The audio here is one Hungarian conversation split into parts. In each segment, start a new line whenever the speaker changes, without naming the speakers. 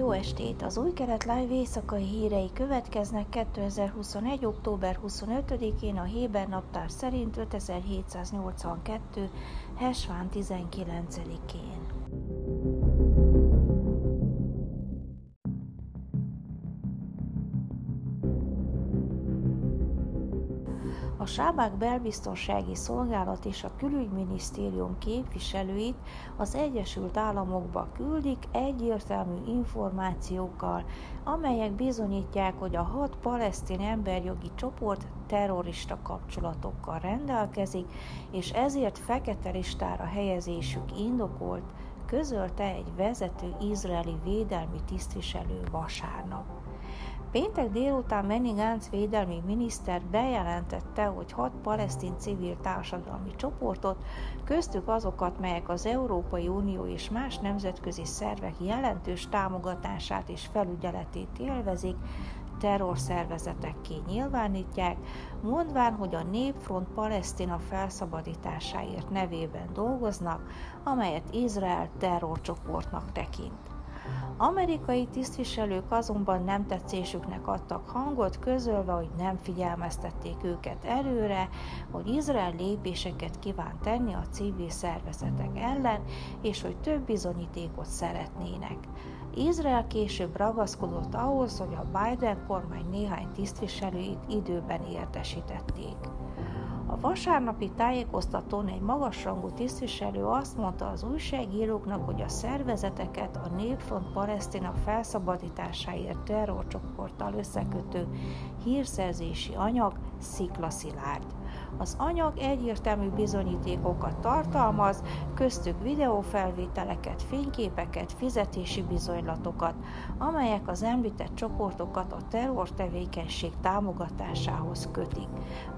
Jó estét! Az új kelet live éjszakai hírei következnek 2021. október 25-én a Héber naptár szerint 5782. Hesván 19-én. Sábák belbiztonsági szolgálat és a külügyminisztérium képviselőit az Egyesült Államokba küldik egyértelmű információkkal, amelyek bizonyítják, hogy a hat palesztin emberjogi csoport terrorista kapcsolatokkal rendelkezik, és ezért fekete listára helyezésük indokolt, közölte egy vezető izraeli védelmi tisztviselő vasárnap. Péntek délután Benny Gantz védelmi miniszter bejelentette, hogy hat palesztin civil társadalmi csoportot, köztük azokat, melyek az Európai Unió és más nemzetközi szervek jelentős támogatását és felügyeletét élvezik, terrorszervezetekké nyilvánítják, mondván, hogy a Népfront Palesztina felszabadításáért nevében dolgoznak, amelyet Izrael terrorcsoportnak tekint. Amerikai tisztviselők azonban nem tetszésüknek adtak hangot, közölve, hogy nem figyelmeztették őket előre, hogy Izrael lépéseket kíván tenni a civil szervezetek ellen, és hogy több bizonyítékot szeretnének. Izrael később ragaszkodott ahhoz, hogy a Biden kormány néhány tisztviselőit időben értesítették. A vasárnapi tájékoztatón egy magasrangú tisztviselő azt mondta az újságíróknak, hogy a szervezeteket a Népfront Palesztina felszabadításáért terrorcsoporttal összekötő hírszerzési anyag sziklaszilárd. Az anyag egyértelmű bizonyítékokat tartalmaz, köztük videófelvételeket, fényképeket, fizetési bizonylatokat, amelyek az említett csoportokat a terrortevékenység támogatásához kötik.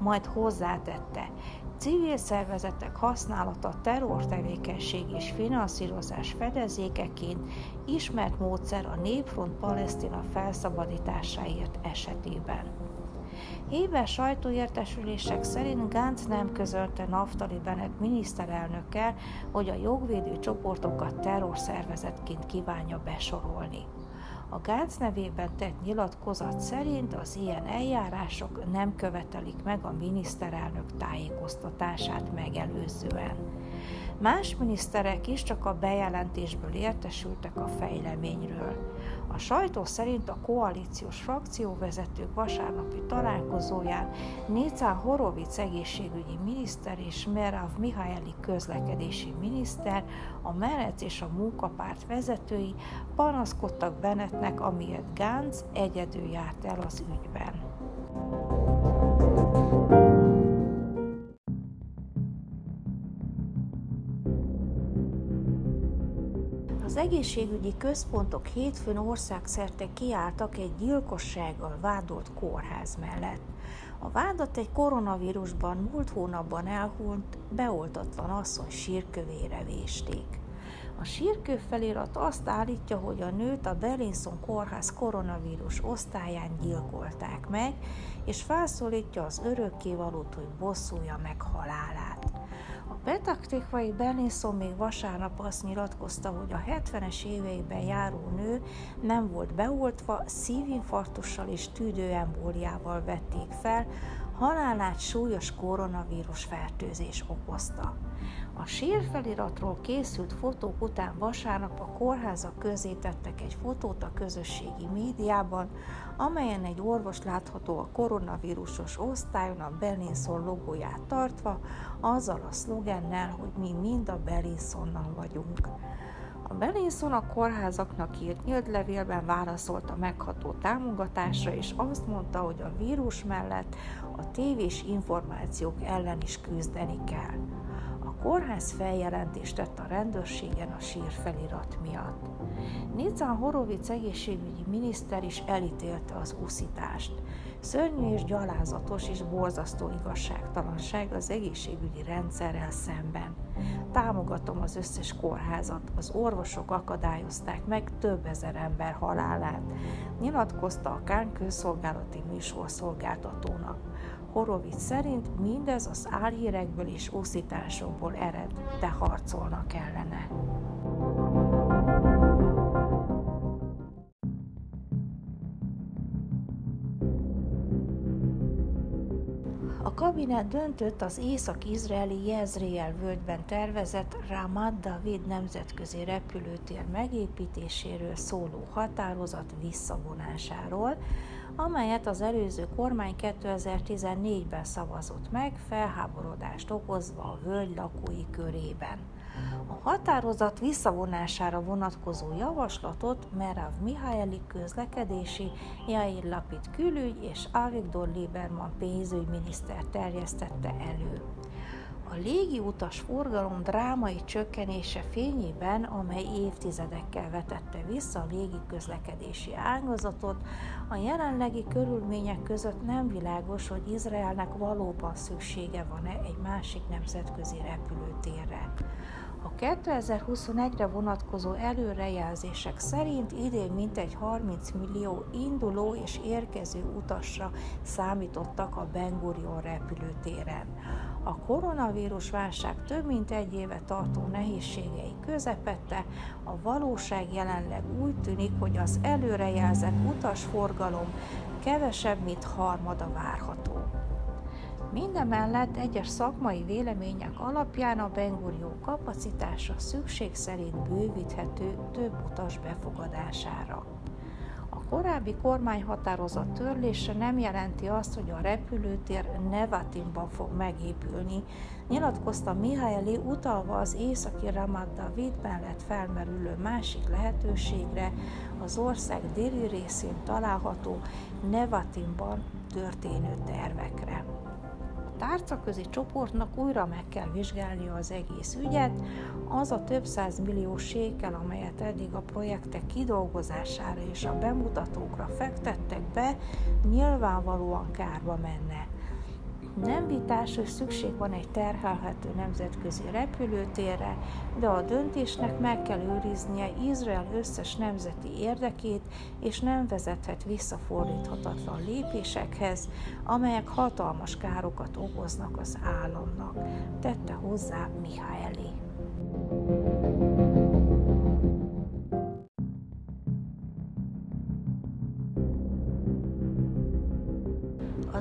Majd hozzátette, civil szervezetek használata terrortevékenység és finanszírozás fedezékeként ismert módszer a Népfront Palesztina felszabadításáért esetében. Éves sajtóértesülések szerint Gantz nem közölte Naftali Bennett miniszterelnökkel, hogy a jogvédő csoportokat terrorszervezetként kívánja besorolni. A Gánc nevében tett nyilatkozat szerint az ilyen eljárások nem követelik meg a miniszterelnök tájékoztatását megelőzően. Más miniszterek is csak a bejelentésből értesültek a fejleményről. A sajtó szerint a koalíciós frakcióvezetők vasárnapi találkozóján Nécán Horovic egészségügyi miniszter és Merav Mihály közlekedési miniszter, a Merec és a munkapárt vezetői panaszkodtak Bennettnek, amiért Gánc egyedül járt el az ügyben. Az egészségügyi központok hétfőn országszerte kiálltak egy gyilkossággal vádolt kórház mellett. A vádat egy koronavírusban múlt hónapban elhunyt, beoltatlan asszony sírkövére vésték. A sírkő felirat azt állítja, hogy a nőt a Belinson kórház koronavírus osztályán gyilkolták meg, és felszólítja az örökkévalót, hogy bosszulja meg halálát. Betaktikvai Belinson még vasárnap azt nyilatkozta, hogy a 70-es éveiben járó nő nem volt beoltva, szívinfarktussal és tüdőembóliával vették fel, halálát súlyos koronavírus fertőzés okozta. A sírfeliratról készült fotók után vasárnap a kórházak közé tettek egy fotót a közösségi médiában, amelyen egy orvos látható a koronavírusos osztályon a Belinson logóját tartva, azzal a szlogennel, hogy mi mind a Belinsonnal vagyunk. A Belinson a kórházaknak írt nyílt levélben válaszolt a megható támogatásra, és azt mondta, hogy a vírus mellett a tévés információk ellen is küzdeni kell kórház feljelentést tett a rendőrségen a sírfelirat miatt. Nizan Horovic egészségügyi miniszter is elítélte az úszítást. Szörnyű és gyalázatos és borzasztó igazságtalanság az egészségügyi rendszerrel szemben. Támogatom az összes kórházat, az orvosok akadályozták meg több ezer ember halálát, nyilatkozta a Kán közszolgálati műsorszolgáltatónak. Horovic szerint mindez az álhírekből és úszításokból ered, de harcolnak ellene. A kabinet döntött az észak-izraeli Jezreel völgyben tervezett Ramad David nemzetközi repülőtér megépítéséről szóló határozat visszavonásáról, amelyet az előző kormány 2014-ben szavazott meg, felháborodást okozva a völgy lakói körében. A határozat visszavonására vonatkozó javaslatot Merav Mihály közlekedési, Jair Lapid külügy és Avigdor Lieberman pénzügyminiszter terjesztette elő. A légi utas forgalom drámai csökkenése fényében, amely évtizedekkel vetette vissza a légi közlekedési ágazatot, a jelenlegi körülmények között nem világos, hogy Izraelnek valóban szüksége van-e egy másik nemzetközi repülőtérre. A 2021-re vonatkozó előrejelzések szerint idén mintegy 30 millió induló és érkező utasra számítottak a Ben Gurion repülőtéren. A koronavírus válság több mint egy éve tartó nehézségei közepette, a valóság jelenleg úgy tűnik, hogy az előrejelzett utasforgalom kevesebb, mint harmada várható. Mindemellett egyes szakmai vélemények alapján a Bengurió kapacitása szükség szerint bővíthető több utas befogadására. A korábbi kormányhatározat törlése nem jelenti azt, hogy a repülőtér Nevatimban fog megépülni, nyilatkozta Mihály utalva az északi Ramat David mellett felmerülő másik lehetőségre, az ország déli részén található Nevatimban történő tervekre tárcaközi csoportnak újra meg kell vizsgálnia az egész ügyet, az a több száz millió sékel, amelyet eddig a projektek kidolgozására és a bemutatókra fektettek be, nyilvánvalóan kárba menne. Nem vitás, hogy szükség van egy terhelhető nemzetközi repülőtérre, de a döntésnek meg kell őriznie Izrael összes nemzeti érdekét, és nem vezethet visszafordíthatatlan lépésekhez, amelyek hatalmas károkat okoznak az államnak, tette hozzá Mihály.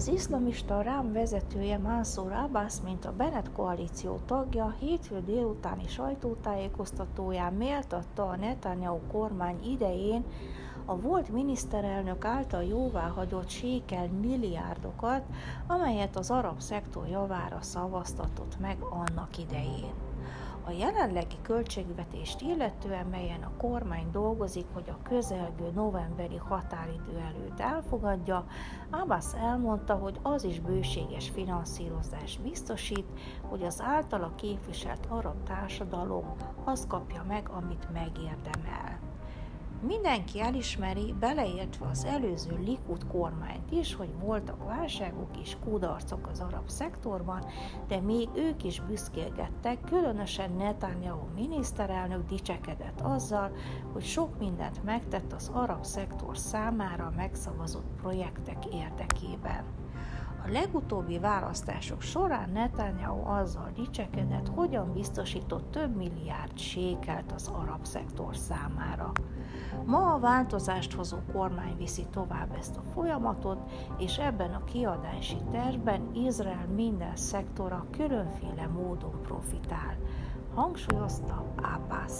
Az iszlamista rám vezetője Mansour Abbas, mint a Bennett koalíció tagja, hétfő délutáni sajtótájékoztatóján méltatta a Netanyahu kormány idején a volt miniszterelnök által jóváhagyott sékel milliárdokat, amelyet az arab szektor javára szavaztatott meg annak idején. A jelenlegi költségvetést illetően, melyen a kormány dolgozik, hogy a közelgő novemberi határidő előtt elfogadja, Abbas elmondta, hogy az is bőséges finanszírozás biztosít, hogy az általa képviselt arab társadalom azt kapja meg, amit megérdemel. Mindenki elismeri, beleértve az előző Likud kormányt is, hogy voltak válságok és kudarcok az arab szektorban, de még ők is büszkélgettek, különösen Netanyahu miniszterelnök dicsekedett azzal, hogy sok mindent megtett az arab szektor számára megszavazott projektek érdekében. A legutóbbi választások során Netanyahu azzal dicsekedett, hogyan biztosított több milliárd sékelt az arab szektor számára. Ma a változást hozó kormány viszi tovább ezt a folyamatot, és ebben a kiadási tervben Izrael minden szektora különféle módon profitál, hangsúlyozta Abbas.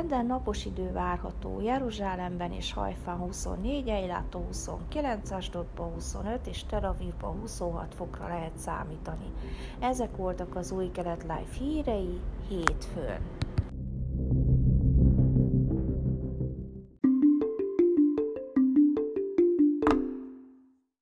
Kedden napos idő várható Jeruzsálemben és Hajfán 24, Eilátó 29, Asdodban 25 és Tel Avivban 26 fokra lehet számítani. Ezek voltak az új kelet live hírei hétfőn.